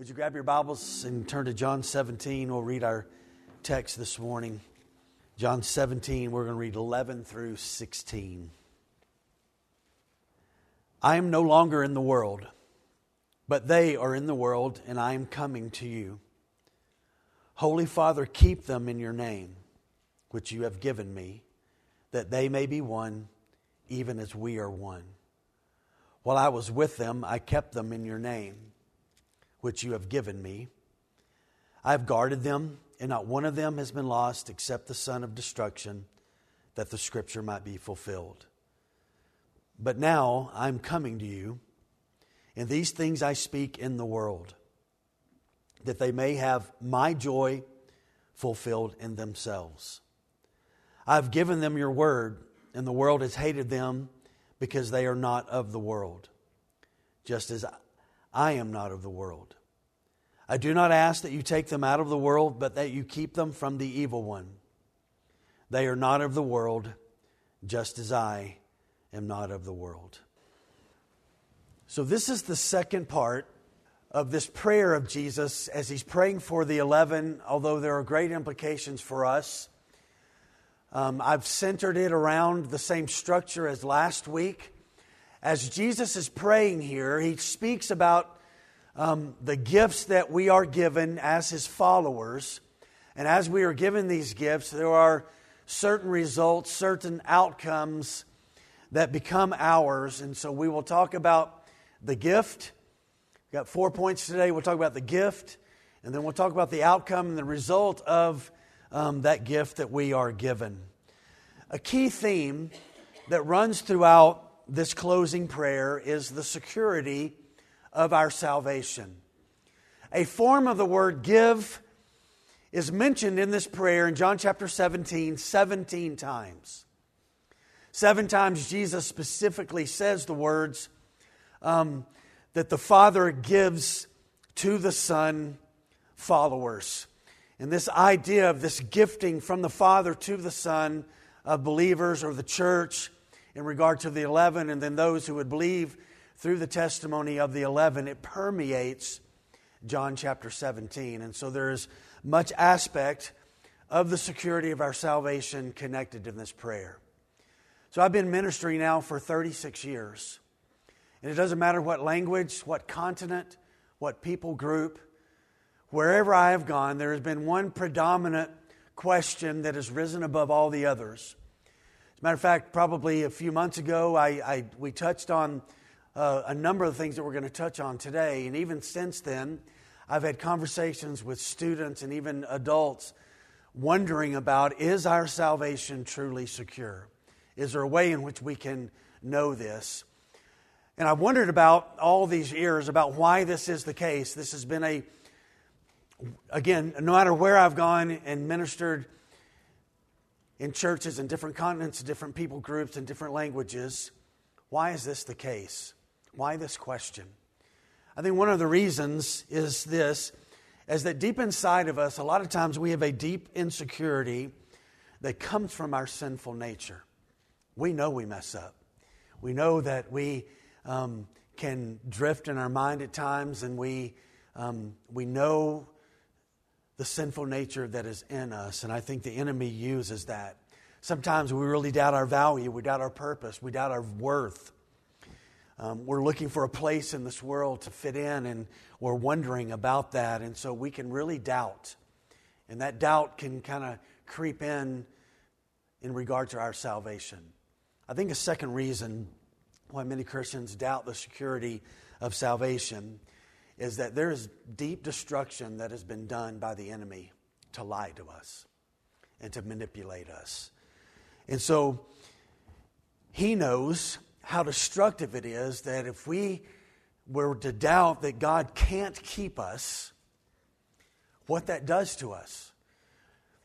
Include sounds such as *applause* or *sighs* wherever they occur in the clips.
Would you grab your Bibles and turn to John 17? We'll read our text this morning. John 17, we're going to read 11 through 16. I am no longer in the world, but they are in the world, and I am coming to you. Holy Father, keep them in your name, which you have given me, that they may be one, even as we are one. While I was with them, I kept them in your name which you have given me. I have guarded them, and not one of them has been lost except the son of destruction, that the scripture might be fulfilled. But now I'm coming to you, and these things I speak in the world, that they may have my joy fulfilled in themselves. I've given them your word, and the world has hated them because they are not of the world, just as I am not of the world. I do not ask that you take them out of the world, but that you keep them from the evil one. They are not of the world, just as I am not of the world. So, this is the second part of this prayer of Jesus as he's praying for the 11, although there are great implications for us. Um, I've centered it around the same structure as last week. As Jesus is praying here, he speaks about um, the gifts that we are given as his followers. And as we are given these gifts, there are certain results, certain outcomes that become ours. And so we will talk about the gift. We've got four points today. We'll talk about the gift, and then we'll talk about the outcome and the result of um, that gift that we are given. A key theme that runs throughout this closing prayer is the security of our salvation. A form of the word give is mentioned in this prayer in John chapter 17 17 times. Seven times Jesus specifically says the words um, that the Father gives to the Son followers. And this idea of this gifting from the Father to the Son of believers or the church in regard to the 11 and then those who would believe through the testimony of the 11, it permeates John chapter 17. And so there is much aspect of the security of our salvation connected in this prayer. So I've been ministering now for 36 years. And it doesn't matter what language, what continent, what people group, wherever I have gone, there has been one predominant question that has risen above all the others. As a matter of fact, probably a few months ago, I, I we touched on uh, a number of things that we're going to touch on today. And even since then, I've had conversations with students and even adults wondering about is our salvation truly secure? Is there a way in which we can know this? And I've wondered about all these years about why this is the case. This has been a, again, no matter where I've gone and ministered in churches in different continents, different people groups, and different languages, why is this the case? Why this question? I think one of the reasons is this is that deep inside of us, a lot of times we have a deep insecurity that comes from our sinful nature. We know we mess up. We know that we um, can drift in our mind at times, and we, um, we know the sinful nature that is in us. And I think the enemy uses that. Sometimes we really doubt our value, we doubt our purpose, we doubt our worth. Um, we're looking for a place in this world to fit in, and we're wondering about that. And so we can really doubt. And that doubt can kind of creep in in regard to our salvation. I think a second reason why many Christians doubt the security of salvation is that there is deep destruction that has been done by the enemy to lie to us and to manipulate us. And so he knows how destructive it is that if we were to doubt that God can't keep us, what that does to us.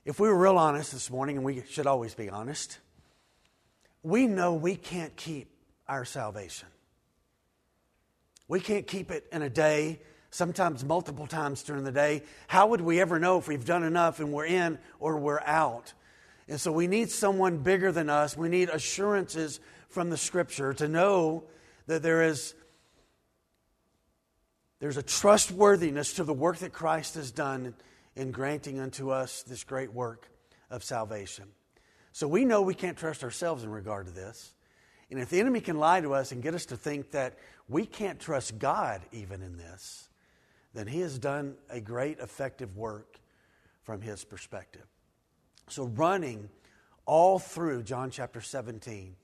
If we were real honest this morning, and we should always be honest, we know we can't keep our salvation. We can't keep it in a day, sometimes multiple times during the day. How would we ever know if we've done enough and we're in or we're out? And so we need someone bigger than us. We need assurances from the scripture to know that there is there's a trustworthiness to the work that Christ has done in granting unto us this great work of salvation. So we know we can't trust ourselves in regard to this. And if the enemy can lie to us and get us to think that we can't trust God even in this, then he has done a great effective work from his perspective. So, running all through John chapter 17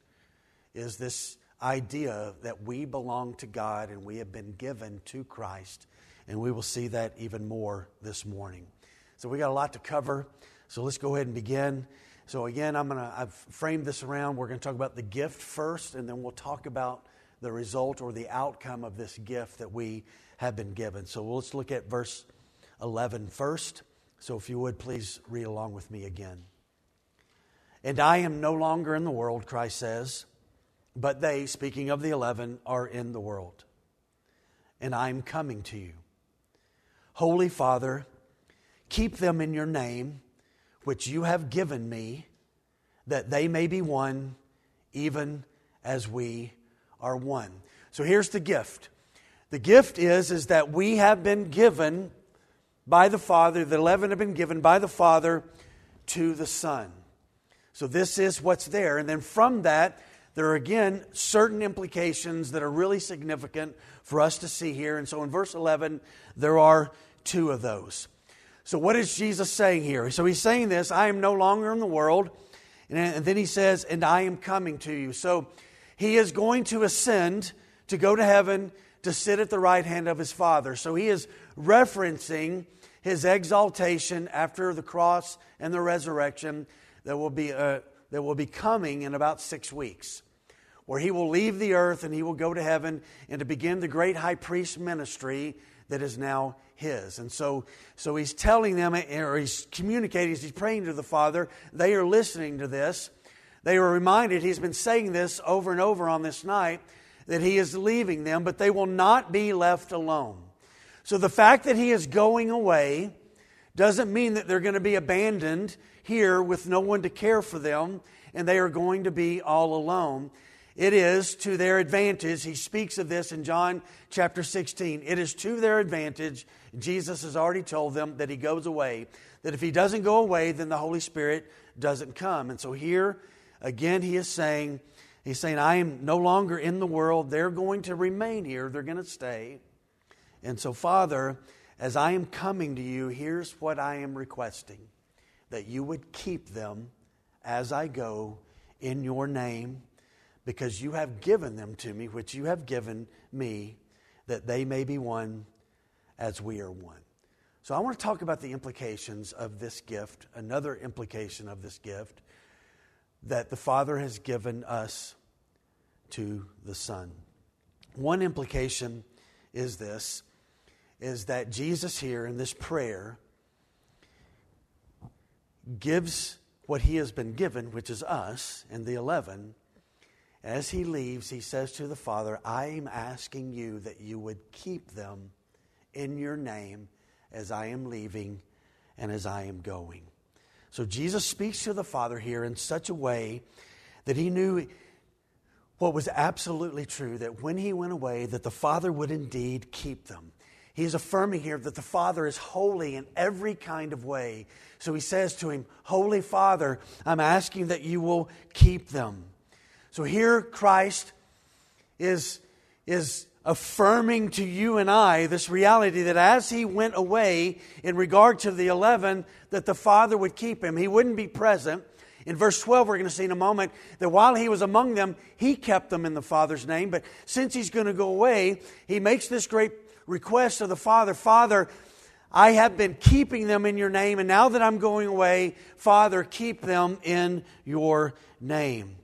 is this idea that we belong to God and we have been given to Christ. And we will see that even more this morning. So, we got a lot to cover. So, let's go ahead and begin. So, again, I'm gonna, I've framed this around. We're to talk about the gift first, and then we'll talk about the result or the outcome of this gift that we have been given. So, let's look at verse 11 first. So, if you would, please read along with me again. And I am no longer in the world, Christ says, but they, speaking of the eleven, are in the world. And I am coming to you. Holy Father, keep them in your name, which you have given me, that they may be one, even as we are one. So here's the gift. The gift is, is that we have been given by the Father, the eleven have been given by the Father to the Son. So this is what's there. And then from that, there are again certain implications that are really significant for us to see here. And so in verse 11, there are two of those. So what is Jesus saying here? So he's saying this I am no longer in the world. And then he says, And I am coming to you. So he is going to ascend to go to heaven to sit at the right hand of his Father. So he is referencing his exaltation after the cross and the resurrection that will be, uh, that will be coming in about six weeks, where he will leave the earth and he will go to heaven and to begin the great high priest ministry that is now his. And so, so he's telling them, or he's communicating, he's praying to the Father. They are listening to this. They are reminded, he's been saying this over and over on this night, that he is leaving them, but they will not be left alone. So the fact that he is going away doesn't mean that they're going to be abandoned here with no one to care for them and they are going to be all alone. It is to their advantage. He speaks of this in John chapter 16. It is to their advantage. Jesus has already told them that he goes away. That if he doesn't go away, then the Holy Spirit doesn't come. And so here, again, he is saying, He's saying, I am no longer in the world. They're going to remain here, they're going to stay. And so, Father, as I am coming to you, here's what I am requesting that you would keep them as I go in your name, because you have given them to me, which you have given me, that they may be one as we are one. So I want to talk about the implications of this gift, another implication of this gift that the Father has given us to the Son. One implication is this is that Jesus here in this prayer gives what he has been given, which is us, and the 11. As he leaves, he says to the Father, I am asking you that you would keep them in your name as I am leaving and as I am going. So Jesus speaks to the Father here in such a way that he knew what was absolutely true that when he went away that the Father would indeed keep them. He is affirming here that the Father is holy in every kind of way. So he says to him, Holy Father, I'm asking that you will keep them. So here Christ is, is affirming to you and I this reality that as he went away in regard to the 11, that the Father would keep him. He wouldn't be present. In verse 12, we're going to see in a moment that while he was among them, he kept them in the Father's name. But since he's going to go away, he makes this great request of the Father Father, I have been keeping them in your name, and now that I'm going away, Father, keep them in your name.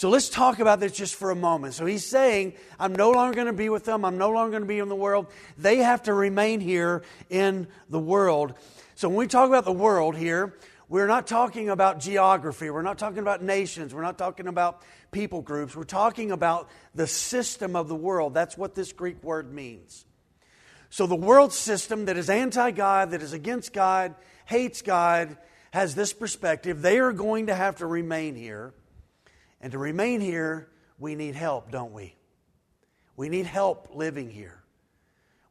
So let's talk about this just for a moment. So he's saying, I'm no longer going to be with them. I'm no longer going to be in the world. They have to remain here in the world. So when we talk about the world here, we're not talking about geography. We're not talking about nations. We're not talking about people groups. We're talking about the system of the world. That's what this Greek word means. So the world system that is anti God, that is against God, hates God, has this perspective. They are going to have to remain here. And to remain here, we need help, don't we? We need help living here.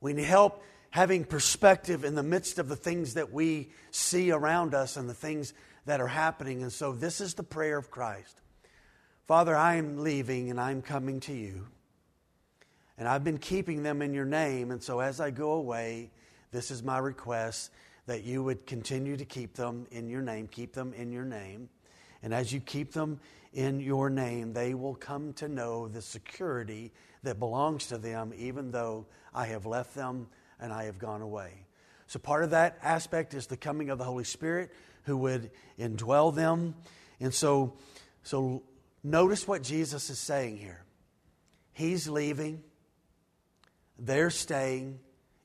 We need help having perspective in the midst of the things that we see around us and the things that are happening. And so, this is the prayer of Christ Father, I am leaving and I'm coming to you. And I've been keeping them in your name. And so, as I go away, this is my request that you would continue to keep them in your name, keep them in your name. And as you keep them in your name, they will come to know the security that belongs to them, even though I have left them and I have gone away. So, part of that aspect is the coming of the Holy Spirit who would indwell them. And so, so notice what Jesus is saying here. He's leaving, they're staying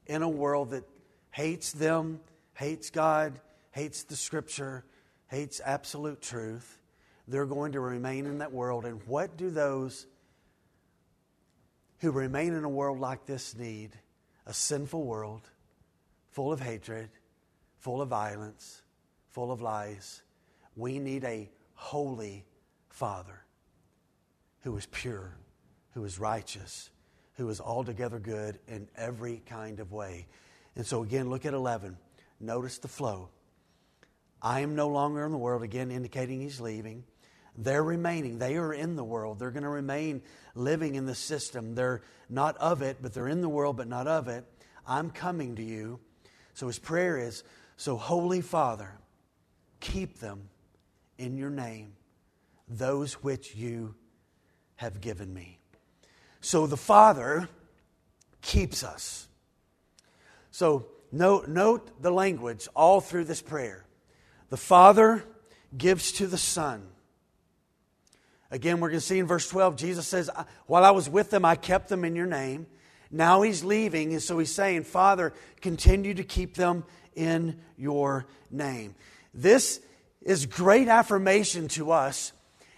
in a world that hates them, hates God, hates the Scripture, hates absolute truth. They're going to remain in that world. And what do those who remain in a world like this need? A sinful world, full of hatred, full of violence, full of lies. We need a holy Father who is pure, who is righteous, who is altogether good in every kind of way. And so, again, look at 11. Notice the flow. I am no longer in the world, again, indicating he's leaving. They're remaining. They are in the world. They're going to remain living in the system. They're not of it, but they're in the world, but not of it. I'm coming to you. So his prayer is So, Holy Father, keep them in your name, those which you have given me. So the Father keeps us. So note, note the language all through this prayer. The Father gives to the Son Again, we're going to see in verse 12, Jesus says, While I was with them, I kept them in your name. Now he's leaving, and so he's saying, Father, continue to keep them in your name. This is great affirmation to us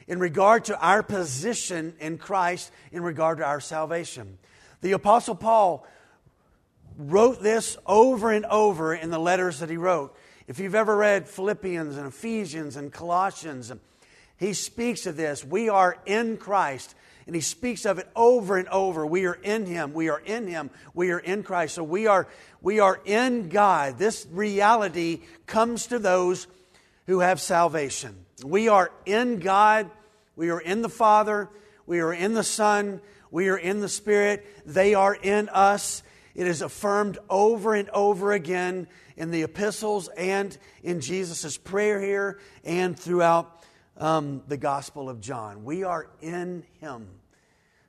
in regard to our position in Christ, in regard to our salvation. The Apostle Paul wrote this over and over in the letters that he wrote. If you've ever read Philippians and Ephesians and Colossians, he speaks of this. We are in Christ. And he speaks of it over and over. We are in him. We are in him. We are in Christ. So we are, we are in God. This reality comes to those who have salvation. We are in God. We are in the Father. We are in the Son. We are in the Spirit. They are in us. It is affirmed over and over again in the epistles and in Jesus' prayer here and throughout um, the Gospel of John. We are in Him.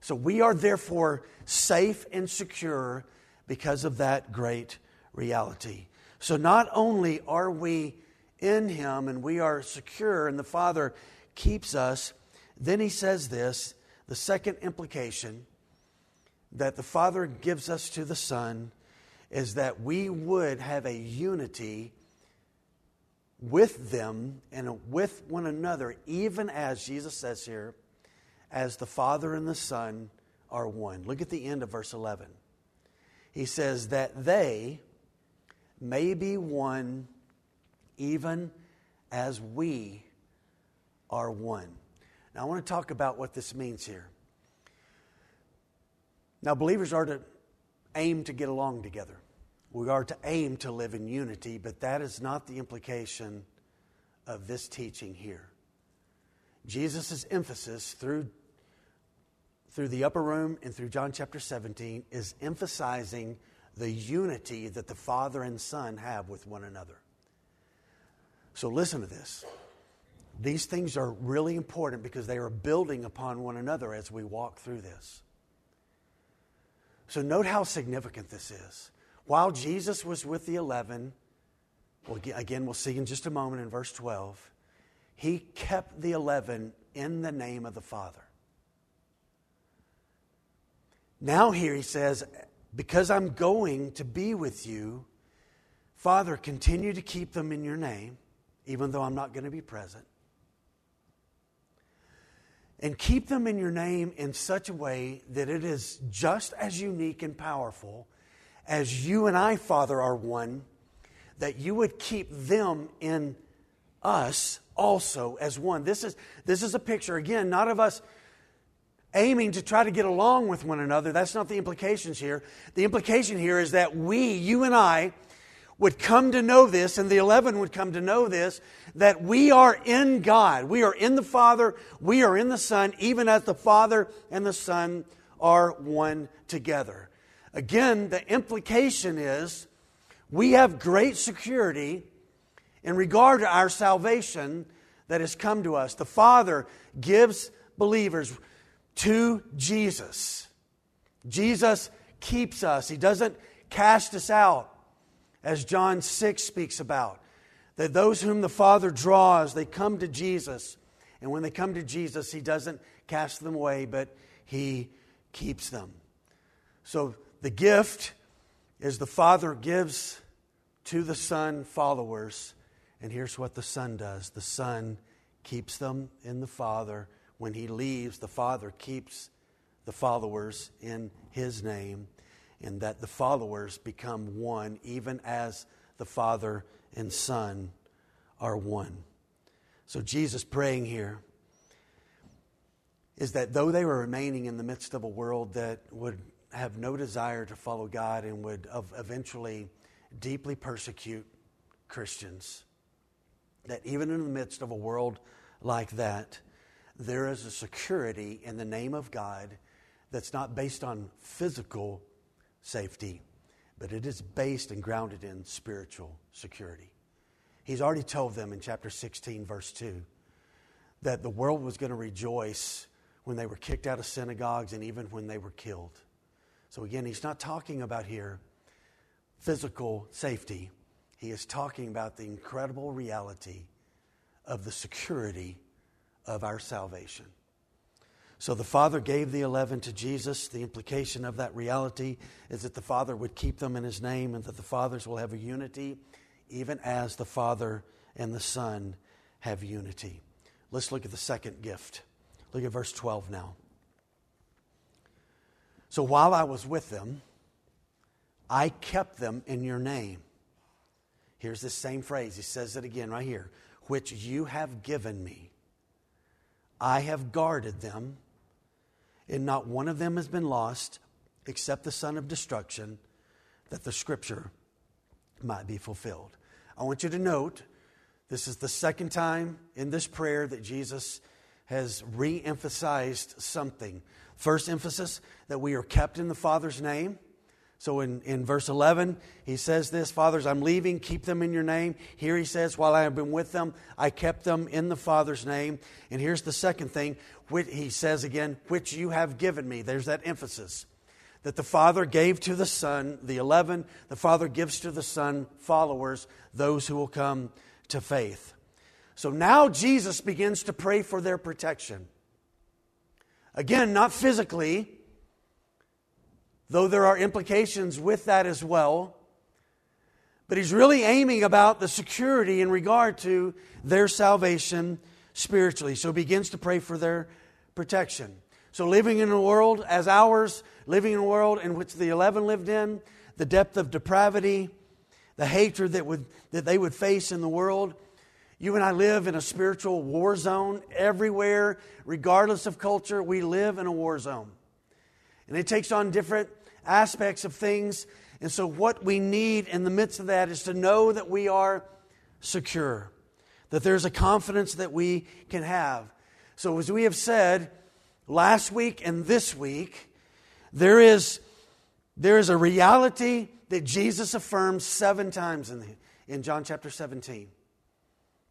So we are therefore safe and secure because of that great reality. So not only are we in Him and we are secure and the Father keeps us, then He says this the second implication that the Father gives us to the Son is that we would have a unity with them and with one another, even as Jesus says here, as the Father and the Son are one. Look at the end of verse 11. He says, that they may be one even as we are one. Now, I want to talk about what this means here. Now, believers are to aim to get along together. We are to aim to live in unity, but that is not the implication of this teaching here. Jesus' emphasis through, through the upper room and through John chapter 17 is emphasizing the unity that the Father and Son have with one another. So listen to this. These things are really important because they are building upon one another as we walk through this. So note how significant this is. While Jesus was with the eleven, well, again, we'll see in just a moment in verse 12, he kept the eleven in the name of the Father. Now, here he says, Because I'm going to be with you, Father, continue to keep them in your name, even though I'm not going to be present. And keep them in your name in such a way that it is just as unique and powerful as you and I, Father, are one, that you would keep them in us also as one. This is, this is a picture, again, not of us aiming to try to get along with one another. That's not the implications here. The implication here is that we, you and I, would come to know this, and the 11 would come to know this, that we are in God. We are in the Father, we are in the Son, even as the Father and the Son are one together. Again, the implication is we have great security in regard to our salvation that has come to us. The Father gives believers to Jesus. Jesus keeps us, He doesn't cast us out as John 6 speaks about. That those whom the Father draws, they come to Jesus. And when they come to Jesus, He doesn't cast them away, but He keeps them. So the gift is the Father gives to the Son followers. And here's what the Son does the Son keeps them in the Father. When He leaves, the Father keeps the followers in His name in that the followers become one, even as the Father and Son are one. So, Jesus praying here is that though they were remaining in the midst of a world that would have no desire to follow God and would eventually deeply persecute Christians, that even in the midst of a world like that, there is a security in the name of God that's not based on physical safety, but it is based and grounded in spiritual security. He's already told them in chapter 16, verse 2, that the world was going to rejoice when they were kicked out of synagogues and even when they were killed. So, again, he's not talking about here physical safety. He is talking about the incredible reality of the security of our salvation. So the Father gave the 11 to Jesus. The implication of that reality is that the Father would keep them in His name and that the fathers will have a unity, even as the Father and the Son have unity. Let's look at the second gift. Look at verse 12 now. So while I was with them, I kept them in your name. Here's this same phrase. He says it again right here which you have given me. I have guarded them and not one of them has been lost except the son of destruction, that the scripture might be fulfilled. I want you to note this is the second time in this prayer that Jesus has re emphasized something. First emphasis that we are kept in the Father's name. So in, in verse 11, he says this Fathers, I'm leaving, keep them in your name. Here he says, While I have been with them, I kept them in the Father's name. And here's the second thing which, he says again, which you have given me. There's that emphasis that the Father gave to the Son, the 11, the Father gives to the Son followers, those who will come to faith. So now Jesus begins to pray for their protection. Again, not physically though there are implications with that as well. But he's really aiming about the security in regard to their salvation spiritually. So he begins to pray for their protection. So living in a world as ours, living in a world in which the 11 lived in, the depth of depravity, the hatred that, would, that they would face in the world, you and I live in a spiritual war zone everywhere, regardless of culture. We live in a war zone. And it takes on different aspects of things. And so, what we need in the midst of that is to know that we are secure, that there's a confidence that we can have. So, as we have said last week and this week, there is, there is a reality that Jesus affirms seven times in, the, in John chapter 17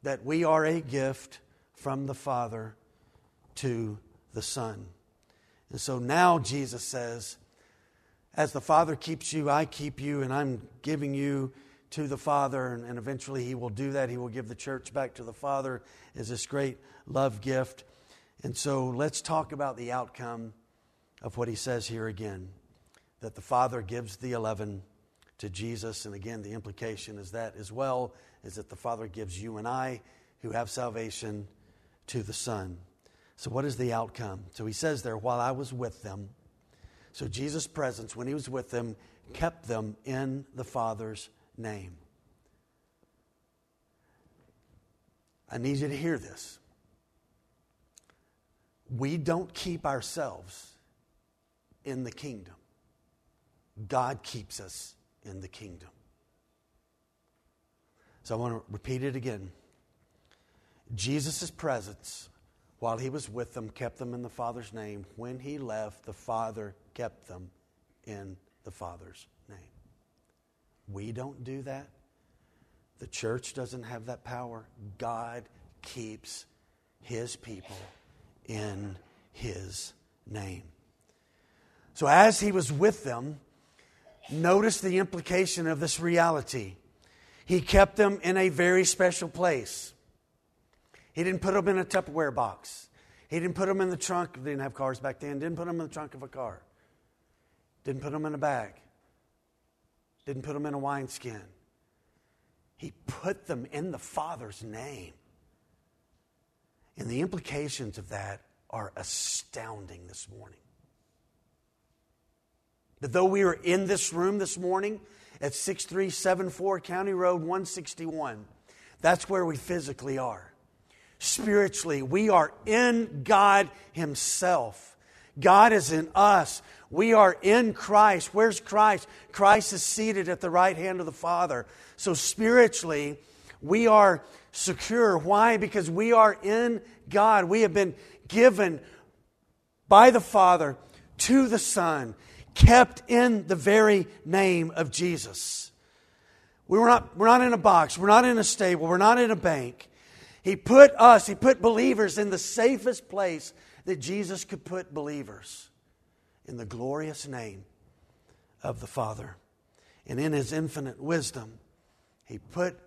that we are a gift from the Father to the Son. And so now Jesus says, as the Father keeps you, I keep you, and I'm giving you to the Father. And, and, eventually He will do that. He will give the church back to the Father as this great love gift. And so let's talk about the outcome of what He says here again that the Father gives the 11 to Jesus. And again, the implication is that as well is that the Father gives you and I, who have salvation, to the Son. So, what is the outcome? So, He says there, while I was with them, so Jesus' presence, when he was with them, kept them in the Father's name. I need you to hear this. We don't keep ourselves in the kingdom, God keeps us in the kingdom. So I want to repeat it again. Jesus' presence while he was with them kept them in the Father's name. When he left, the Father kept them in the Father's name. We don't do that. The church doesn't have that power. God keeps his people in his name. So, as he was with them, notice the implication of this reality. He kept them in a very special place. He didn't put them in a Tupperware box. He didn't put them in the trunk. They didn't have cars back then. Didn't put them in the trunk of a car. Didn't put them in a bag. Didn't put them in a wineskin. He put them in the Father's name. And the implications of that are astounding this morning. That though we are in this room this morning at 6374 County Road 161, that's where we physically are. Spiritually, we are in God Himself. God is in us. We are in Christ. Where's Christ? Christ is seated at the right hand of the Father. So spiritually, we are secure. Why? Because we are in God. We have been given by the Father to the Son, kept in the very name of Jesus. We were not, we're not in a box, we're not in a stable, we're not in a bank. He put us, He put believers in the safest place that Jesus could put believers in the glorious name of the Father. And in His infinite wisdom, He put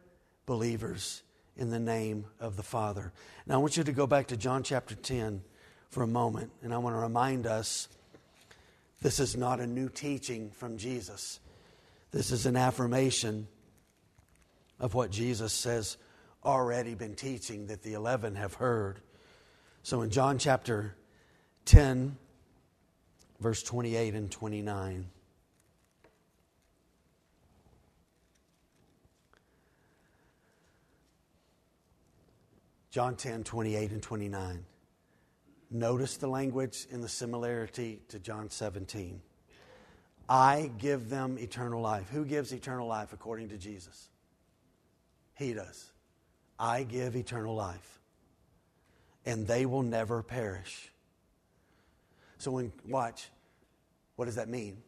believers in the name of the Father. Now, I want you to go back to John chapter 10 for a moment, and I want to remind us this is not a new teaching from Jesus. This is an affirmation of what Jesus has already been teaching that the 11 have heard. So in John chapter 10, verse 28 and 29. John 10, 28 and 29. Notice the language in the similarity to John 17. I give them eternal life. Who gives eternal life according to Jesus? He does. I give eternal life, and they will never perish. So when watch, what does that mean?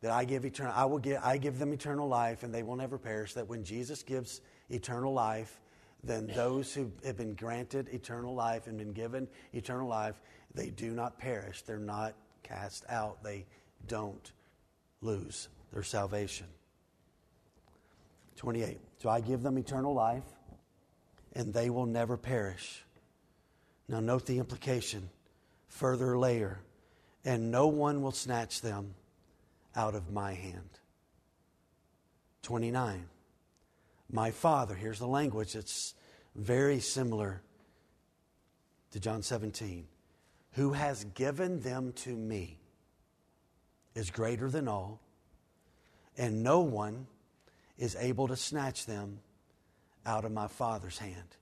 That I give eternal I will give I give them eternal life and they will never perish. That when Jesus gives eternal life, then those who have been granted eternal life and been given eternal life, they do not perish. They're not cast out. They don't lose their salvation. 28. So I give them eternal life, and they will never perish. Now, note the implication. Further layer. And no one will snatch them out of my hand. 29 my Father. Here's the language that's very similar to John 17. Who has given them to me is greater than all, and no one is able to snatch them out of my Father's hand.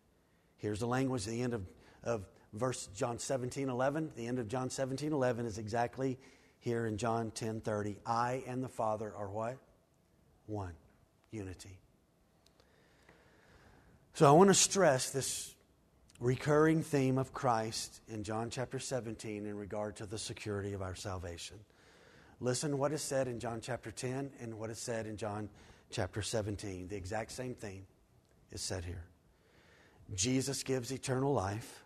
Here's the language at the end of, of verse John 17 11. The end of John 17 11 is exactly here in John 10 30. I and the Father are what? One. Unity. So I want to stress this recurring theme of Christ in John chapter 17 in regard to the security of our salvation. Listen what is said in John chapter 10 and what is said in John chapter 17. The exact same theme is said here. Jesus gives eternal life,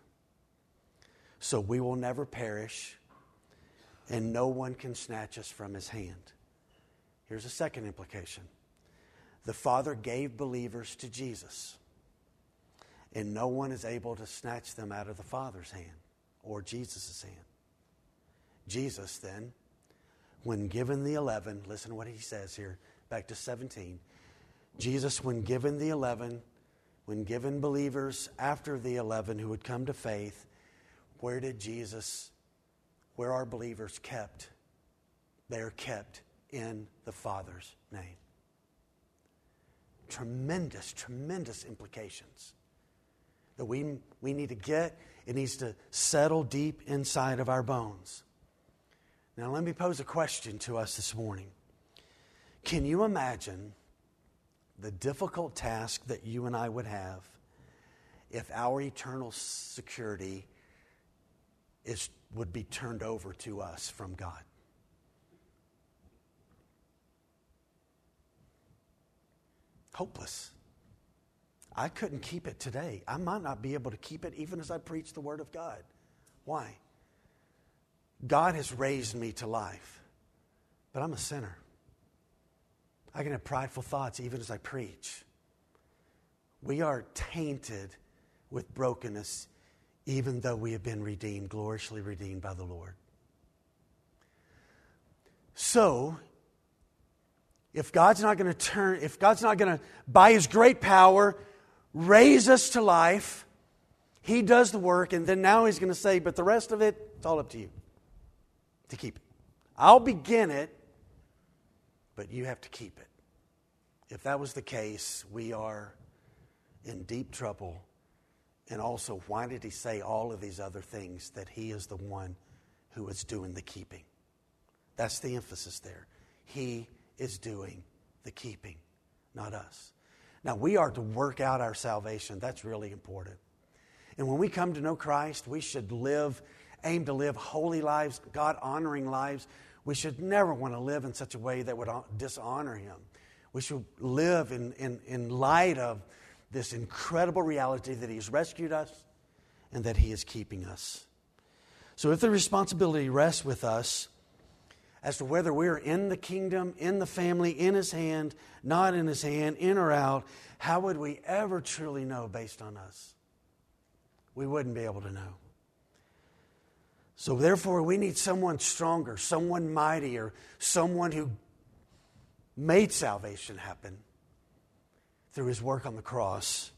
so we will never perish, and no one can snatch us from his hand. Here's a second implication the Father gave believers to Jesus and no one is able to snatch them out of the Father's hand or Jesus' hand. Jesus, then, when given the 11, listen to what he says here, back to 17. Jesus, when given the 11, when given believers after the 11 who would come to faith, where did Jesus, where are believers kept? They are kept in the Father's name. Tremendous, tremendous implications that we, we need to get. It needs to settle deep inside of our bones. Now, let me pose a question to us this morning. Can you imagine the difficult task that you and I would have if our eternal security is, would be turned over to us from God? Hopeless. I couldn't keep it today. I might not be able to keep it even as I preach the Word of God. Why? God has raised me to life, but I'm a sinner. I can have prideful thoughts even as I preach. We are tainted with brokenness, even though we have been redeemed, gloriously redeemed by the Lord. So, if God's not going to turn, if God's not going to, by His great power, raise us to life, He does the work, and then now He's going to say, but the rest of it, it's all up to you to keep it. I'll begin it, but you have to keep it. If that was the case, we are in deep trouble. And also, why did he say all of these other things that he is the one who is doing the keeping? That's the emphasis there. He is doing the keeping, not us. Now, we are to work out our salvation. That's really important. And when we come to know Christ, we should live aim to live holy lives, God honoring lives, we should never want to live in such a way that would dishonor Him. We should live in, in, in light of this incredible reality that He has rescued us and that He is keeping us. So, if the responsibility rests with us as to whether we're in the kingdom, in the family, in His hand, not in His hand, in or out, how would we ever truly know based on us? We wouldn't be able to know. So, therefore, we need someone stronger, someone mightier, someone who made salvation happen through his work on the cross.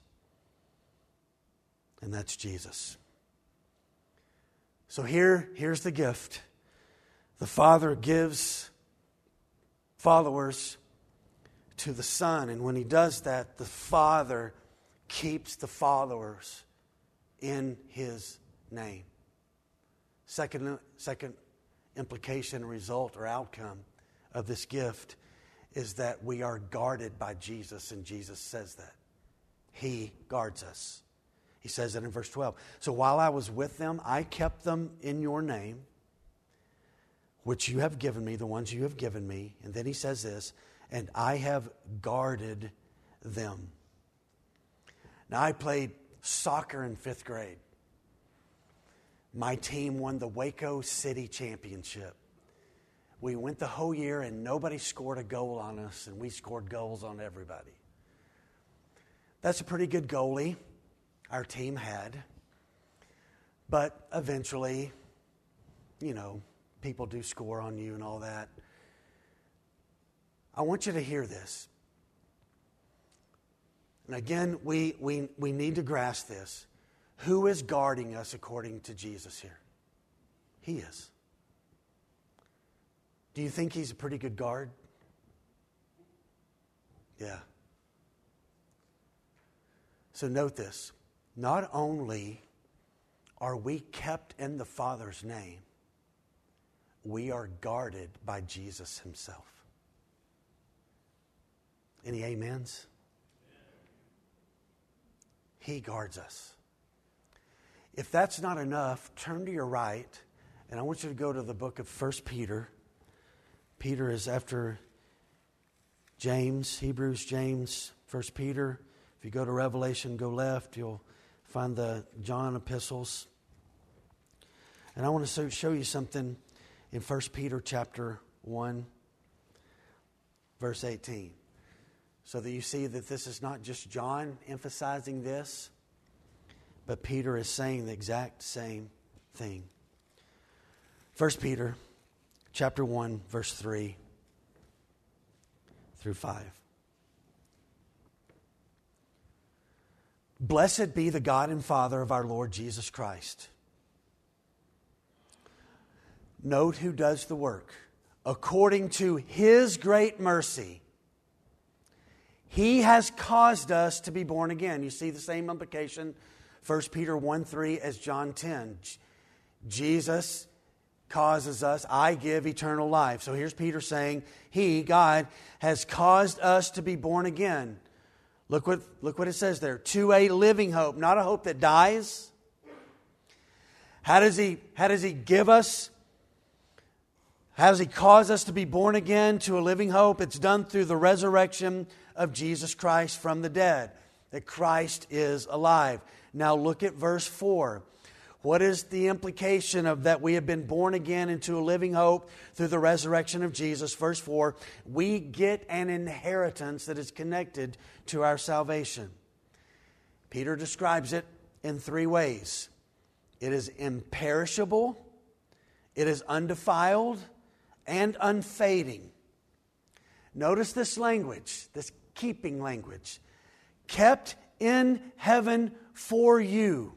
And that's Jesus. So, here, here's the gift the Father gives followers to the Son. And when he does that, the Father keeps the followers in his name. Second, second implication, result, or outcome of this gift is that we are guarded by Jesus, and Jesus says that. He guards us. He says that in verse 12. So while I was with them, I kept them in your name, which you have given me, the ones you have given me. And then he says this, and I have guarded them. Now, I played soccer in fifth grade my team won the Waco City Championship. We went the whole year and nobody scored a goal on us, and we scored goals on everybody. That's a pretty good goalie our team had. But eventually, you know, people do score on you and all that. I want you to hear this. And again, we, we, we need to grasp this. Who is guarding us according to Jesus here? He is. Do you think he's a pretty good guard? Yeah. So note this. Not only are we kept in the Father's name, we are guarded by Jesus himself. Any amens? He guards us. If that's not enough, turn to your right, and I want you to go to the book of 1 Peter. Peter is after James, Hebrews, James, 1 Peter. If you go to Revelation, go left, you'll find the John epistles. And I want to show you something in 1 Peter chapter 1, verse 18. So that you see that this is not just John emphasizing this, but Peter is saying the exact same thing. 1 Peter chapter 1 verse 3 through 5. Blessed be the God and Father of our Lord Jesus Christ. Note who does the work. According to his great mercy, he has caused us to be born again. You see the same implication 1 Peter 1 3 as John 10. Jesus causes us, I give eternal life. So here's Peter saying, He, God, has caused us to be born again. Look what, look what it says there to a living hope, not a hope that dies. How does He, how does he give us? How does He cause us to be born again to a living hope? It's done through the resurrection of Jesus Christ from the dead, that Christ is alive. Now look at verse 4. What is the implication of that we have been born again into a living hope through the resurrection of Jesus? Verse 4 we get an inheritance that is connected to our salvation. Peter describes it in three ways it is imperishable, it is undefiled, and unfading. Notice this language, this keeping language. Kept in heaven for you.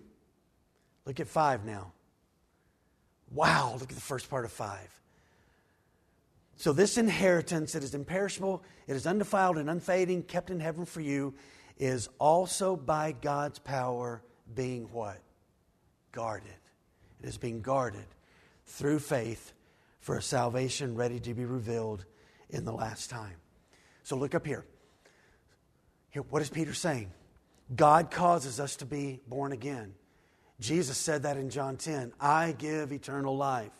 Look at five now. Wow, look at the first part of five. So, this inheritance, it is imperishable, it is undefiled and unfading, kept in heaven for you, is also by God's power being what? Guarded. It is being guarded through faith for a salvation ready to be revealed in the last time. So, look up here. Here, what is Peter saying? God causes us to be born again. Jesus said that in John 10 I give eternal life.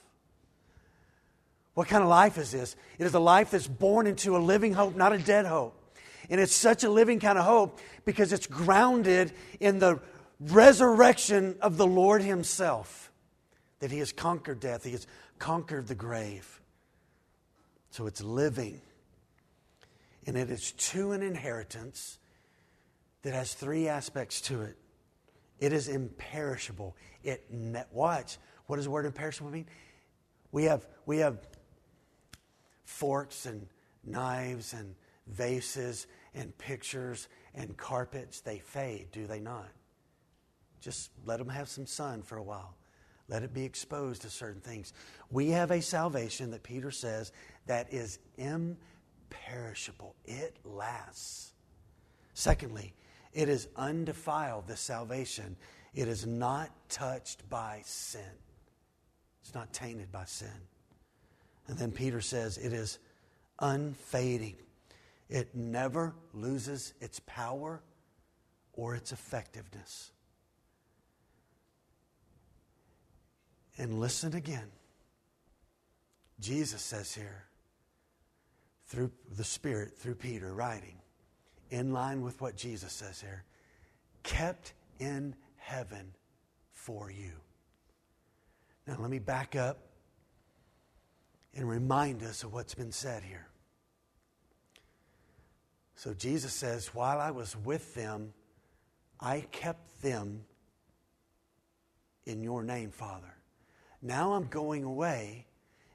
What kind of life is this? It is a life that's born into a living hope, not a dead hope. And it's such a living kind of hope because it's grounded in the resurrection of the Lord Himself. That He has conquered death, He has conquered the grave. So it's living. And it is to an inheritance that has three aspects to it it is imperishable. It watch. What does the word imperishable mean? We have we have forks and knives and vases and pictures and carpets. They fade, do they not? Just let them have some sun for a while. Let it be exposed to certain things. We have a salvation that Peter says that is imperishable. It lasts. Secondly, it is undefiled, the salvation. It is not touched by sin, it's not tainted by sin. And then Peter says it is unfading. It never loses its power or its effectiveness. And listen again. Jesus says here, through the Spirit, through Peter writing, in line with what Jesus says here, kept in heaven for you. Now, let me back up and remind us of what's been said here. So, Jesus says, While I was with them, I kept them in your name, Father. Now I'm going away,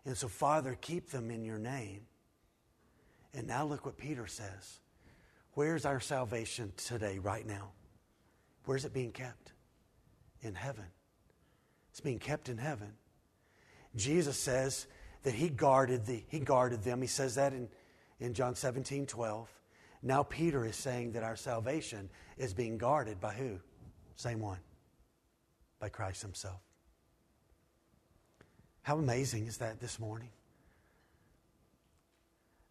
and so, Father, keep them in your name. And now look what Peter says. Where's our salvation today, right now? Where's it being kept? In heaven. It's being kept in heaven. Jesus says that he guarded, the, he guarded them. He says that in, in John 17, 12. Now Peter is saying that our salvation is being guarded by who? Same one. By Christ himself. How amazing is that this morning?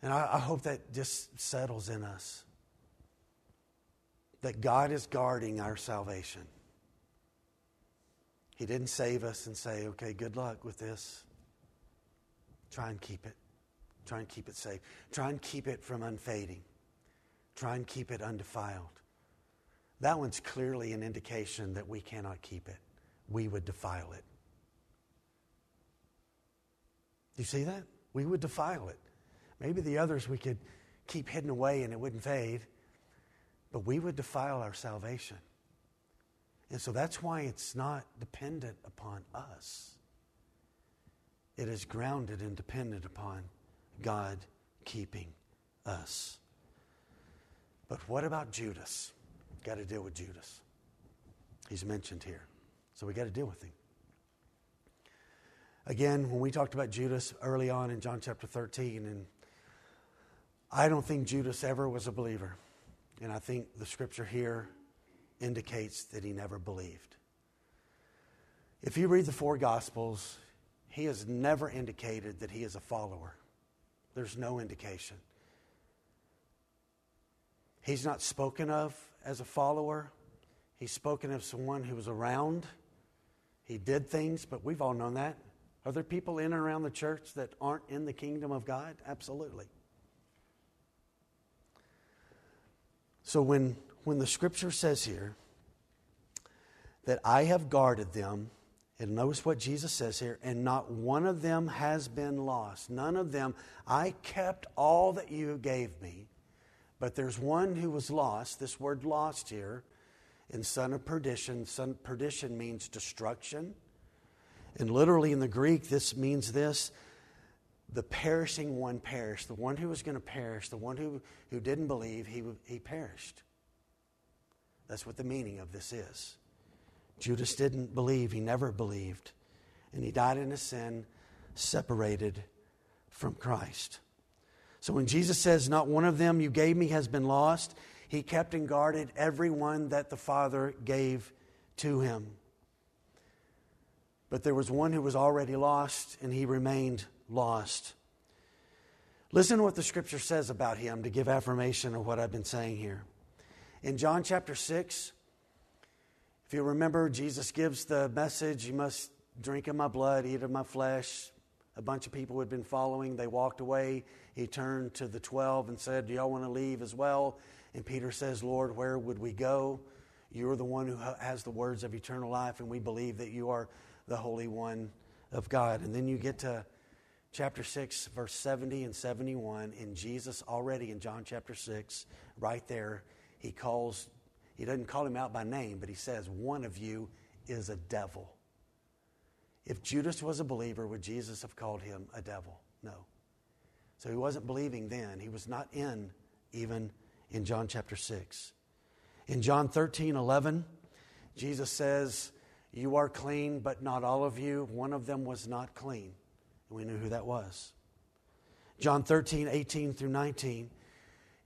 And I, I hope that just settles in us that God is guarding our salvation. He didn't save us and say, okay, good luck with this. Try and keep it. Try and keep it safe. Try and keep it from unfading. Try and keep it undefiled. That one's clearly an indication that we cannot keep it. We would defile it. You see that? We would defile it. Maybe the others we could keep hidden away and it wouldn't fade but we would defile our salvation. And so that's why it's not dependent upon us. It is grounded and dependent upon God keeping us. But what about Judas? Got to deal with Judas. He's mentioned here. So we got to deal with him. Again, when we talked about Judas early on in John chapter 13, and I don't think Judas ever was a believer. And I think the scripture here indicates that he never believed. If you read the four Gospels, he has never indicated that he is a follower. There's no indication. He's not spoken of as a follower. He's spoken of someone who was around. He did things, but we've all known that. Are there people in and around the church that aren't in the kingdom of God? Absolutely. So when, when the scripture says here that I have guarded them, and notice what Jesus says here, and not one of them has been lost. None of them. I kept all that you gave me, but there's one who was lost. This word lost here in son of perdition. Son perdition means destruction. And literally in the Greek, this means this the perishing one perished. The one who was going to perish, the one who, who didn't believe, he, he perished. That's what the meaning of this is. Judas didn't believe, he never believed. And he died in a sin, separated from Christ. So when Jesus says, Not one of them you gave me has been lost, he kept and guarded every one that the Father gave to him. But there was one who was already lost, and he remained lost. Listen to what the scripture says about him to give affirmation of what I've been saying here. In John chapter 6, if you remember, Jesus gives the message you must drink of my blood, eat of my flesh. A bunch of people had been following. They walked away. He turned to the 12 and said, Do y'all want to leave as well? And Peter says, Lord, where would we go? You're the one who has the words of eternal life, and we believe that you are the Holy One of God. And then you get to chapter 6, verse 70 and 71, and Jesus already in John chapter 6, right there, he calls, he doesn't call him out by name, but he says, One of you is a devil. If Judas was a believer, would Jesus have called him a devil? No. So he wasn't believing then. He was not in even in John chapter 6. In John 13, 11, Jesus says, You are clean, but not all of you. One of them was not clean. And we knew who that was. John 13, 18 through 19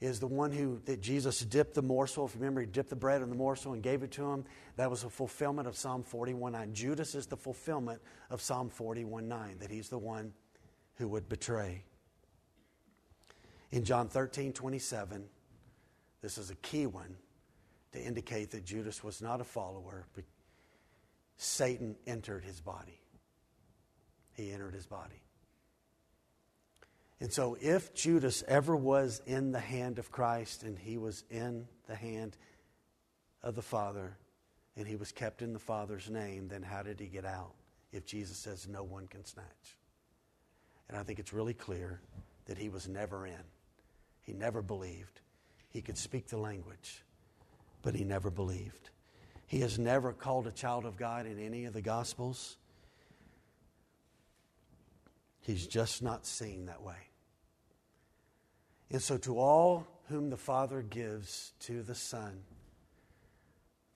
is the one who that Jesus dipped the morsel. If you remember, he dipped the bread in the morsel and gave it to him. That was a fulfillment of Psalm 41 9. Judas is the fulfillment of Psalm 41 9, that he's the one who would betray. In John 13, 27, this is a key one to indicate that Judas was not a follower, but Satan entered his body. He entered his body. And so, if Judas ever was in the hand of Christ and he was in the hand of the Father and he was kept in the Father's name, then how did he get out if Jesus says no one can snatch? And I think it's really clear that he was never in. He never believed. He could speak the language, but he never believed. He has never called a child of God in any of the Gospels. He's just not seen that way. And so, to all whom the Father gives to the Son,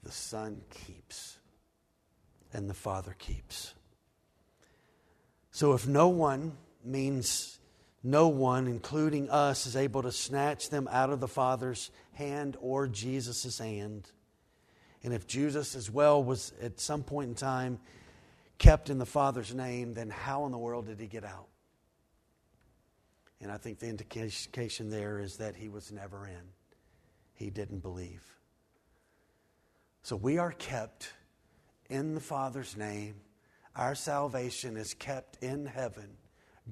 the Son keeps, and the Father keeps. So, if no one means no one, including us, is able to snatch them out of the Father's hand or Jesus' hand. And if Jesus as well was at some point in time kept in the Father's name, then how in the world did he get out? And I think the indication there is that he was never in. He didn't believe. So we are kept in the Father's name. Our salvation is kept in heaven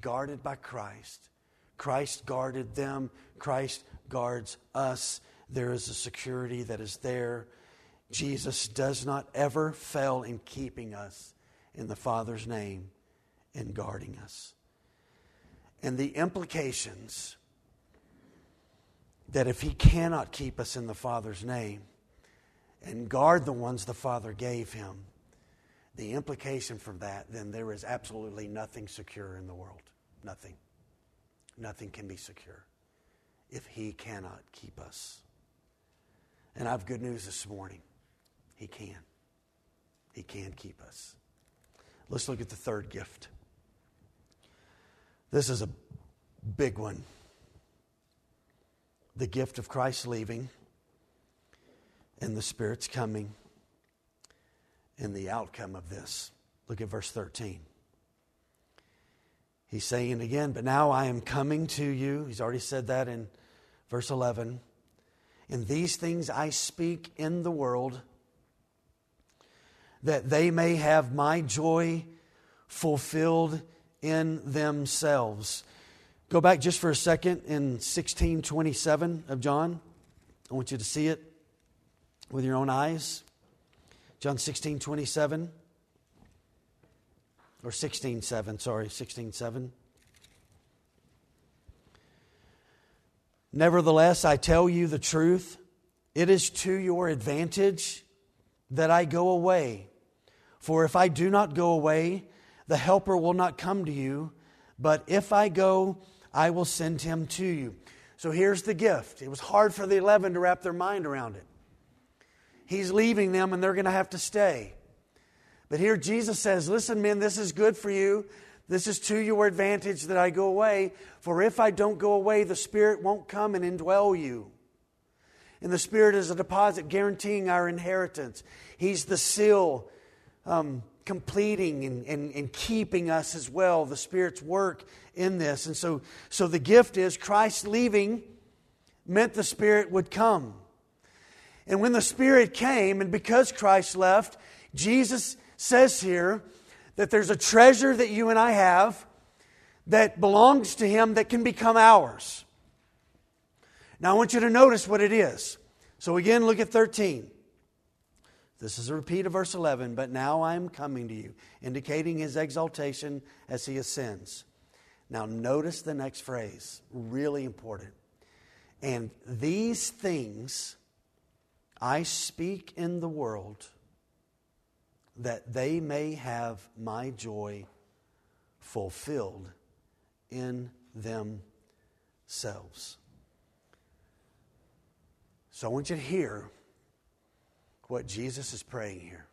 guarded by Christ. Christ guarded them, Christ guards us. There is a security that is there. Jesus does not ever fail in keeping us in the Father's name and guarding us. And the implications that if He cannot keep us in the Father's name and guard the ones the Father gave Him, the implication from that, then there is absolutely nothing secure in the world. Nothing. Nothing can be secure if He cannot keep us. And I have good news this morning. He can. He can keep us. Let's look at the third gift. This is a big one the gift of Christ leaving. And the Spirit's coming. And the outcome of this. Look at verse 13. He's saying again, but now I am coming to you. He's already said that in verse 11. And these things I speak in the world, that they may have my joy fulfilled in themselves. Go back just for a second in 1627 of John. I want you to see it with your own eyes. John 16, 27. Or 16, 7, sorry, 16, 7. Nevertheless, I tell you the truth. It is to your advantage that I go away. For if I do not go away, the Helper will not come to you. But if I go, I will send him to you. So here's the gift. It was hard for the 11 to wrap their mind around it. He's leaving them and they're going to have to stay. But here Jesus says, Listen, men, this is good for you. This is to your advantage that I go away. For if I don't go away, the Spirit won't come and indwell you. And the Spirit is a deposit guaranteeing our inheritance. He's the seal um, completing and, and, and keeping us as well, the Spirit's work in this. And so, so the gift is Christ leaving meant the Spirit would come. And when the Spirit came, and because Christ left, Jesus says here that there's a treasure that you and I have that belongs to Him that can become ours. Now, I want you to notice what it is. So, again, look at 13. This is a repeat of verse 11, but now I am coming to you, indicating his exaltation as he ascends. Now, notice the next phrase, really important. And these things I speak in the world that they may have my joy fulfilled in themselves. So I want you to hear what Jesus is praying here.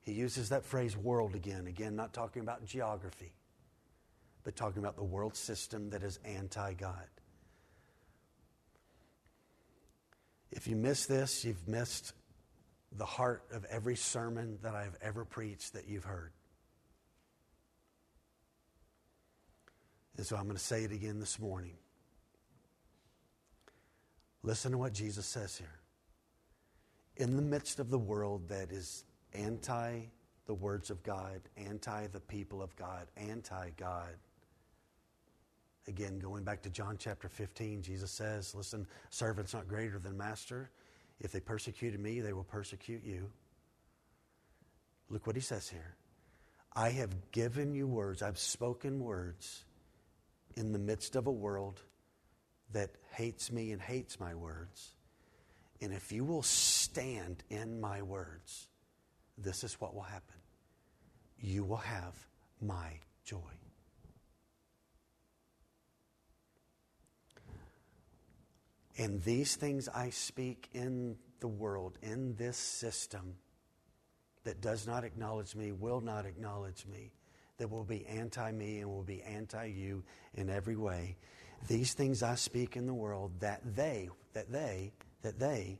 He uses that phrase world again, again, not talking about geography, but talking about the world system that is anti God. If you miss this, you've missed the heart of every sermon that I've ever preached that you've heard. And so I'm going to say it again this morning. Listen to what Jesus says here in the midst of the world that is anti the words of God, anti the people of God, anti God. Again, going back to John chapter 15, Jesus says, Listen, servant's not greater than master. If they persecuted me, they will persecute you. Look what he says here. I have given you words, I've spoken words in the midst of a world that hates me and hates my words. And if you will stand in my words, this is what will happen. You will have my joy. And these things I speak in the world, in this system that does not acknowledge me, will not acknowledge me, that will be anti me and will be anti you in every way. These things I speak in the world that they, that they, that they,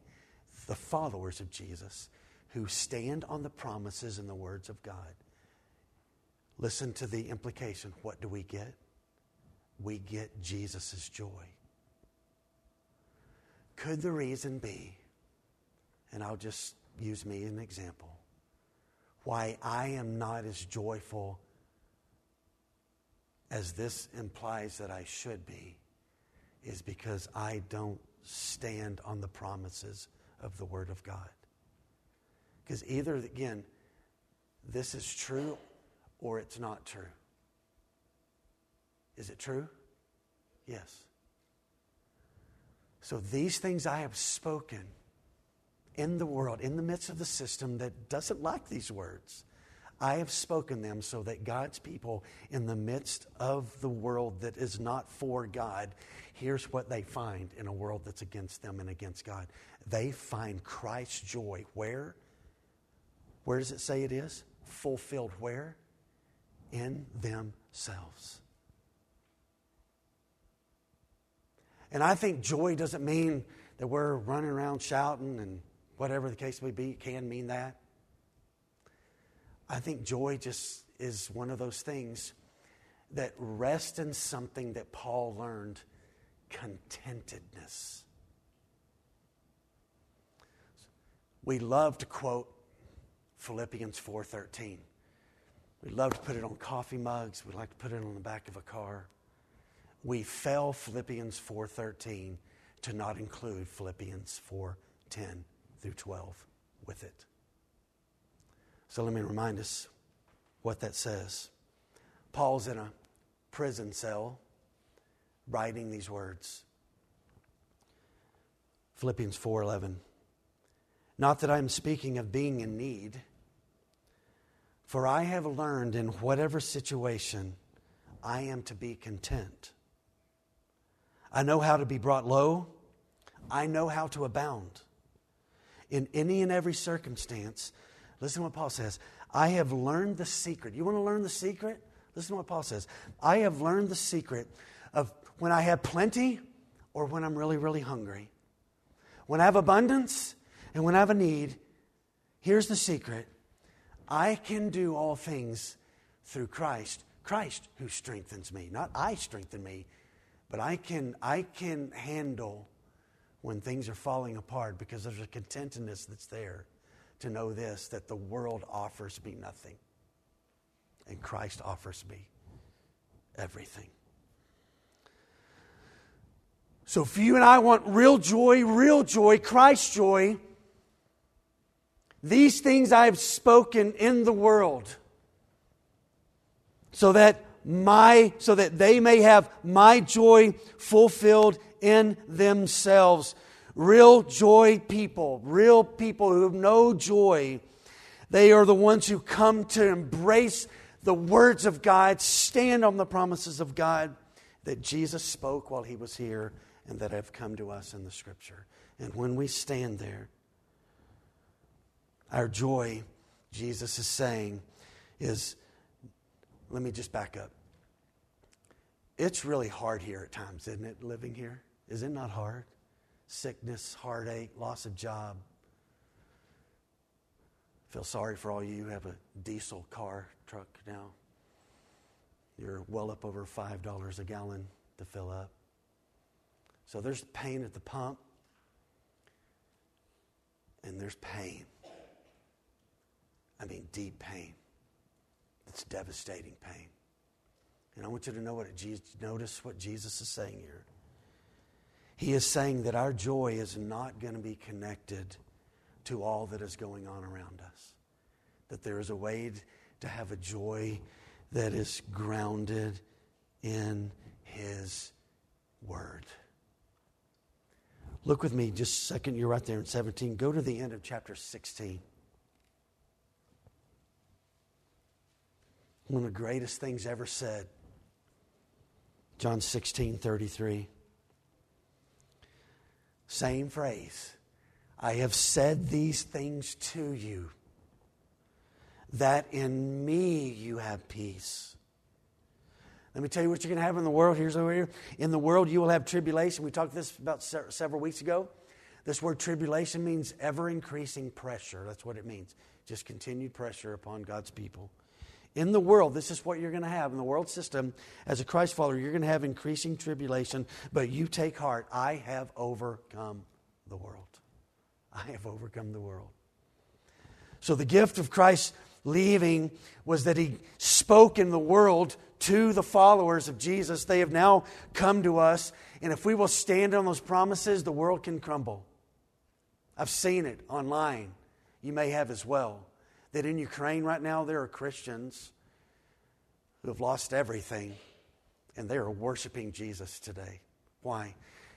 the followers of Jesus, who stand on the promises and the words of God, listen to the implication. What do we get? We get Jesus' joy. Could the reason be, and I'll just use me as an example, why I am not as joyful as this implies that I should be, is because I don't stand on the promises of the Word of God. Because either, again, this is true or it's not true. Is it true? Yes. So these things I have spoken in the world, in the midst of the system that doesn't like these words. I have spoken them so that God's people, in the midst of the world that is not for God, here's what they find in a world that's against them and against God. They find Christ's joy. Where? Where does it say it is? Fulfilled where? In themselves. And I think joy doesn't mean that we're running around shouting and whatever the case may be, can mean that. I think joy just is one of those things that rest in something that Paul learned contentedness. We love to quote Philippians 4:13. We love to put it on coffee mugs. We like to put it on the back of a car. We fail Philippians 4:13 to not include Philippians 4:10 through 12 with it. So let me remind us what that says. Paul's in a prison cell writing these words. Philippians 4:11 Not that I'm speaking of being in need, for I have learned in whatever situation I am to be content. I know how to be brought low. I know how to abound. In any and every circumstance, listen to what Paul says. I have learned the secret. You want to learn the secret? Listen to what Paul says. I have learned the secret of when I have plenty or when I'm really, really hungry. When I have abundance and when I have a need, here's the secret I can do all things through Christ. Christ who strengthens me. Not I strengthen me, but I can, I can handle when things are falling apart because there's a contentedness that's there to know this that the world offers me nothing and Christ offers me everything. So if you and I want real joy, real joy, Christ's joy, these things I have spoken in the world so that my so that they may have my joy fulfilled in themselves. Real joy people, real people who know joy, they are the ones who come to embrace the words of God, stand on the promises of God that Jesus spoke while he was here and that have come to us in the scripture. And when we stand there, our joy, Jesus is saying, is let me just back up. It's really hard here at times, isn't it, living here? Is it not hard? Sickness, heartache, loss of job. Feel sorry for all you who have a diesel car truck now. You're well up over $5 a gallon to fill up. So there's pain at the pump, and there's pain. I mean, deep pain. It's devastating pain. And I want you to know what Jesus, notice what Jesus is saying here. He is saying that our joy is not going to be connected to all that is going on around us. That there is a way to have a joy that is grounded in His Word. Look with me just a second. You're right there in 17. Go to the end of chapter 16. One of the greatest things ever said. John 16, 33. Same phrase. I have said these things to you, that in me you have peace. Let me tell you what you're going to have in the world. Here's over here. In the world, you will have tribulation. We talked this about several weeks ago. This word tribulation means ever increasing pressure. That's what it means. Just continued pressure upon God's people. In the world, this is what you're going to have. In the world system, as a Christ follower, you're going to have increasing tribulation, but you take heart. I have overcome the world. I have overcome the world. So the gift of Christ leaving was that he spoke in the world to the followers of Jesus. They have now come to us, and if we will stand on those promises, the world can crumble. I've seen it online. You may have as well that in Ukraine right now there are Christians who have lost everything and they are worshiping Jesus today. Why?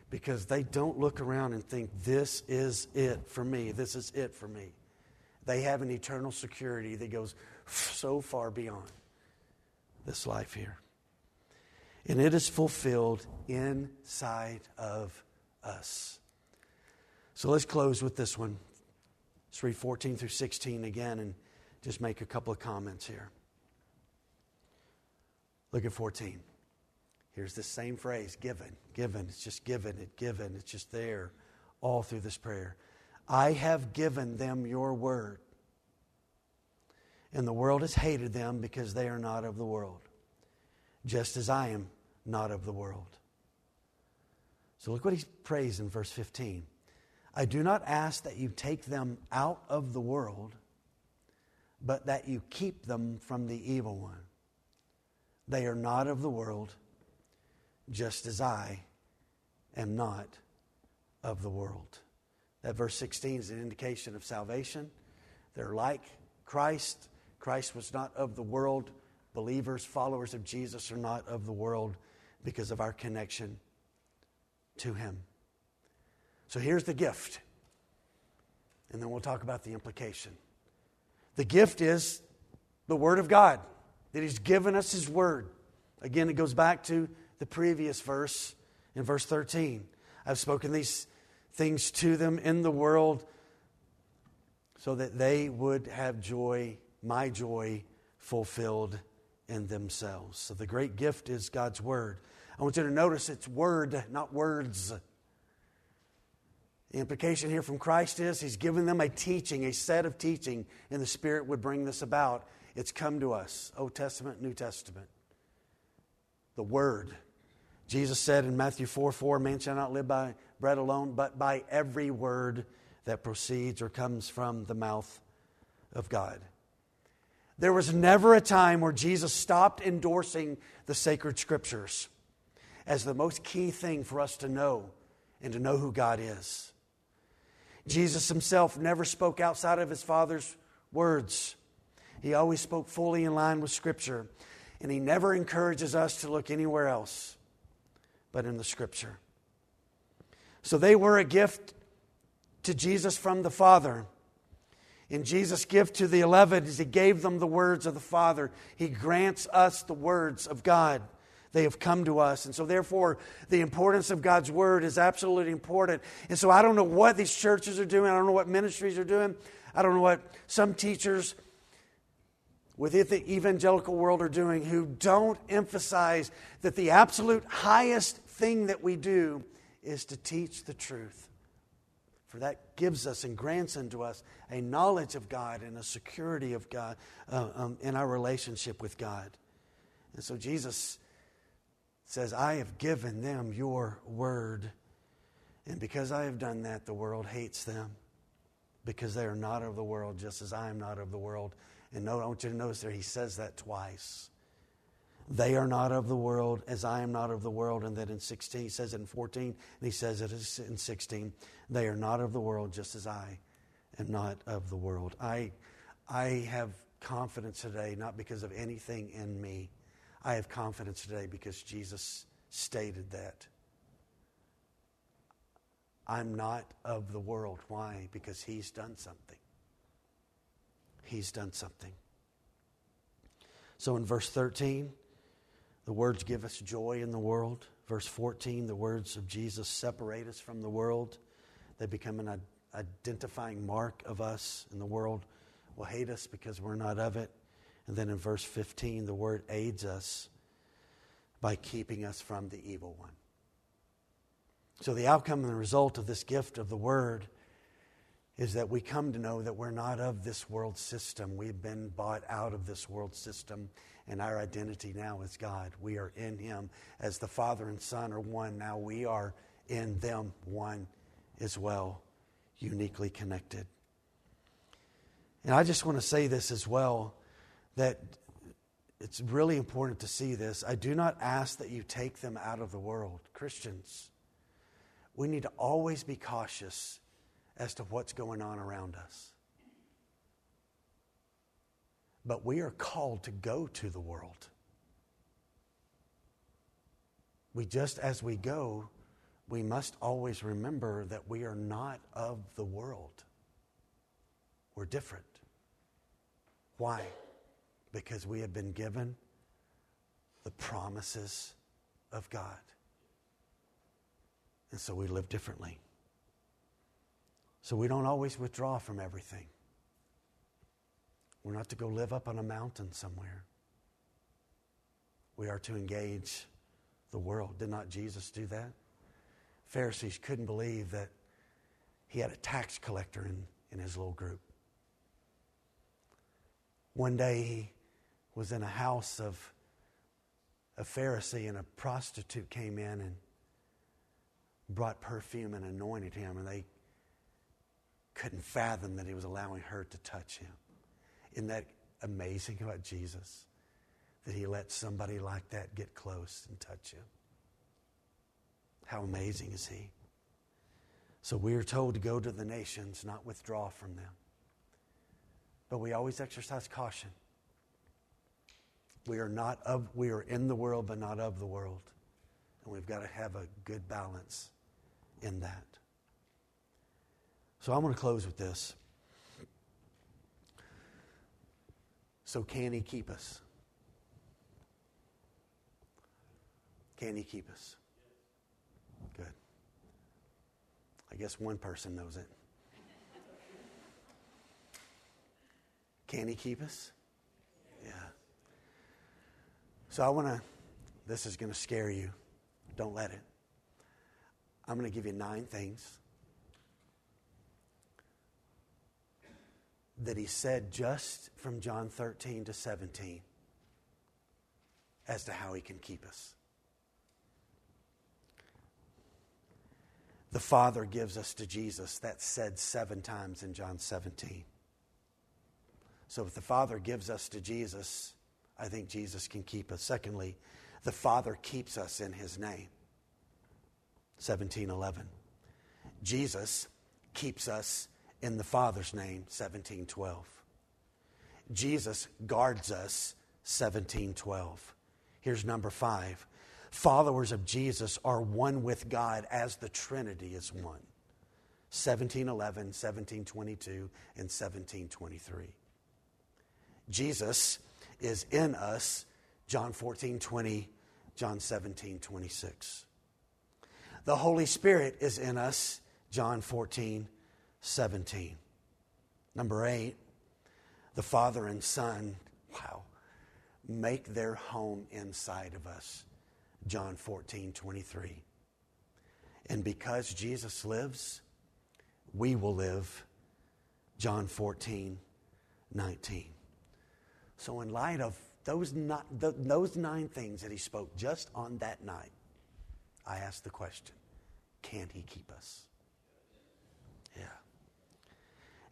Because they don't look around and think, this is it for me, this is it for me. They have an eternal security that goes so far beyond this life here. And it is fulfilled inside of us. So let's close with this one. Let's read 14 through 16 again and just make a couple of comments here. Look at 14. Here's the same phrase given, given. It's just given, it given. It's just there all through this prayer. I have given them your word. And the world has hated them because they are not of the world, just as I am not of the world. So look what he prays in verse 15. I do not ask that you take them out of the world, but that you keep them from the evil one. They are not of the world, just as I am not of the world. That verse 16 is an indication of salvation. They're like Christ. Christ was not of the world. Believers, followers of Jesus, are not of the world because of our connection to Him. So here's the gift. And then we'll talk about the implication. The gift is the Word of God, that He's given us His Word. Again, it goes back to the previous verse in verse 13. I've spoken these things to them in the world so that they would have joy, my joy, fulfilled in themselves. So the great gift is God's Word. I want you to notice it's Word, not words. The implication here from Christ is He's given them a teaching, a set of teaching, and the Spirit would bring this about. It's come to us, Old Testament, New Testament. The Word. Jesus said in Matthew 4 4, Man shall not live by bread alone, but by every word that proceeds or comes from the mouth of God. There was never a time where Jesus stopped endorsing the sacred scriptures as the most key thing for us to know and to know who God is. Jesus himself never spoke outside of his Father's words. He always spoke fully in line with Scripture, and he never encourages us to look anywhere else but in the Scripture. So they were a gift to Jesus from the Father. In Jesus' gift to the eleven, as he gave them the words of the Father, he grants us the words of God. They have come to us. And so, therefore, the importance of God's word is absolutely important. And so, I don't know what these churches are doing. I don't know what ministries are doing. I don't know what some teachers within the evangelical world are doing who don't emphasize that the absolute highest thing that we do is to teach the truth. For that gives us and grants unto us a knowledge of God and a security of God uh, um, in our relationship with God. And so, Jesus says, I have given them your word. And because I have done that, the world hates them because they are not of the world, just as I am not of the world. And note, I want you to notice there, he says that twice. They are not of the world, as I am not of the world. And then in 16, he says it in 14, and he says it in 16. They are not of the world, just as I am not of the world. I, I have confidence today, not because of anything in me, I have confidence today because Jesus stated that. I'm not of the world. Why? Because He's done something. He's done something. So in verse 13, the words give us joy in the world. Verse 14, the words of Jesus separate us from the world. They become an identifying mark of us, and the world will hate us because we're not of it. And then in verse 15, the word aids us by keeping us from the evil one. So, the outcome and the result of this gift of the word is that we come to know that we're not of this world system. We've been bought out of this world system, and our identity now is God. We are in Him as the Father and Son are one. Now we are in them one as well, uniquely connected. And I just want to say this as well that it's really important to see this. I do not ask that you take them out of the world. Christians, we need to always be cautious as to what's going on around us. But we are called to go to the world. We just as we go, we must always remember that we are not of the world. We're different. Why? Because we have been given the promises of God. And so we live differently. So we don't always withdraw from everything. We're not to go live up on a mountain somewhere. We are to engage the world. Did not Jesus do that? Pharisees couldn't believe that he had a tax collector in, in his little group. One day he was in a house of a Pharisee, and a prostitute came in and brought perfume and anointed him, and they couldn't fathom that he was allowing her to touch him. Isn't that amazing about Jesus? That he let somebody like that get close and touch him. How amazing is he? So we are told to go to the nations, not withdraw from them. But we always exercise caution. We are not of we are in the world but not of the world. And we've got to have a good balance in that. So I'm going to close with this. So can he keep us? Can he keep us? Good. I guess one person knows it. Can he keep us? Yeah. So I want to, this is going to scare you. Don't let it. I'm going to give you nine things that he said just from John 13 to 17 as to how he can keep us. The Father gives us to Jesus. That's said seven times in John 17. So if the Father gives us to Jesus, I think Jesus can keep us. Secondly, the Father keeps us in his name. 1711. Jesus keeps us in the Father's name, 1712. Jesus guards us, 1712. Here's number five. Followers of Jesus are one with God as the Trinity is one. 1711, 1722, and 1723. Jesus is in us, John 14, 20, John 17, 26. The Holy Spirit is in us, John 14, 17. Number eight, the Father and Son, wow, make their home inside of us, John 14, 23. And because Jesus lives, we will live, John 14, 19. So, in light of those, not, those nine things that he spoke just on that night, I ask the question can he keep us? Yeah.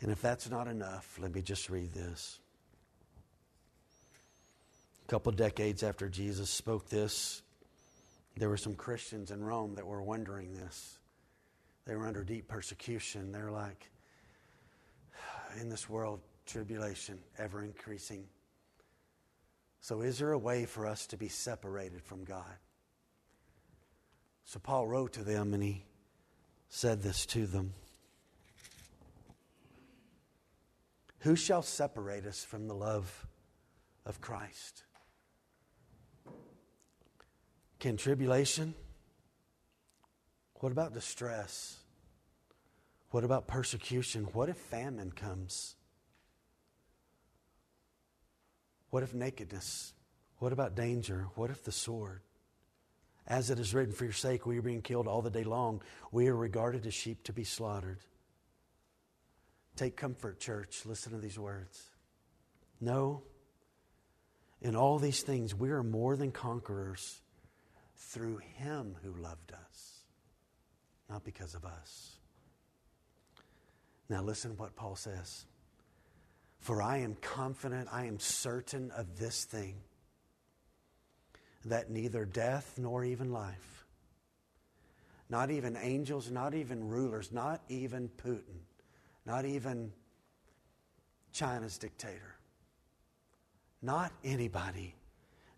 And if that's not enough, let me just read this. A couple decades after Jesus spoke this, there were some Christians in Rome that were wondering this. They were under deep persecution. They're like, *sighs* in this world, tribulation ever increasing. So, is there a way for us to be separated from God? So, Paul wrote to them and he said this to them Who shall separate us from the love of Christ? Can tribulation? What about distress? What about persecution? What if famine comes? What if nakedness? What about danger? What if the sword? As it is written, For your sake we are being killed all the day long. We are regarded as sheep to be slaughtered. Take comfort, church. Listen to these words. No, in all these things we are more than conquerors through Him who loved us, not because of us. Now, listen to what Paul says. For I am confident, I am certain of this thing that neither death nor even life, not even angels, not even rulers, not even Putin, not even China's dictator, not anybody,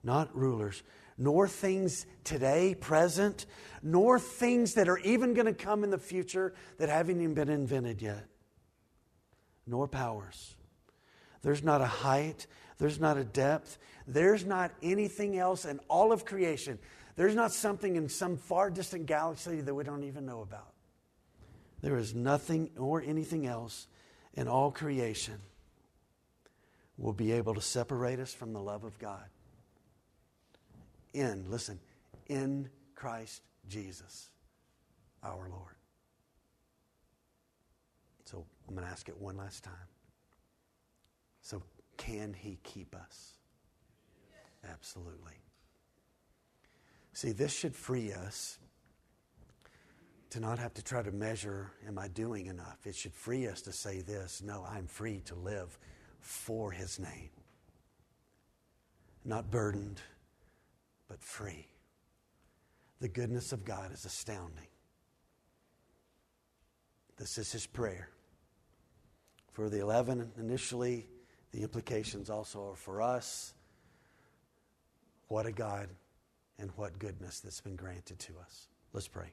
not rulers, nor things today, present, nor things that are even going to come in the future that haven't even been invented yet, nor powers there's not a height. There's not a depth. There's not anything else in all of creation. There's not something in some far distant galaxy that we don't even know about. There is nothing or anything else in all creation will be able to separate us from the love of God. In, listen, in Christ Jesus, our Lord. So I'm going to ask it one last time. So, can He keep us? Absolutely. See, this should free us to not have to try to measure, am I doing enough? It should free us to say this no, I'm free to live for His name. Not burdened, but free. The goodness of God is astounding. This is His prayer. For the 11, initially, the implications also are for us. What a God and what goodness that's been granted to us. Let's pray.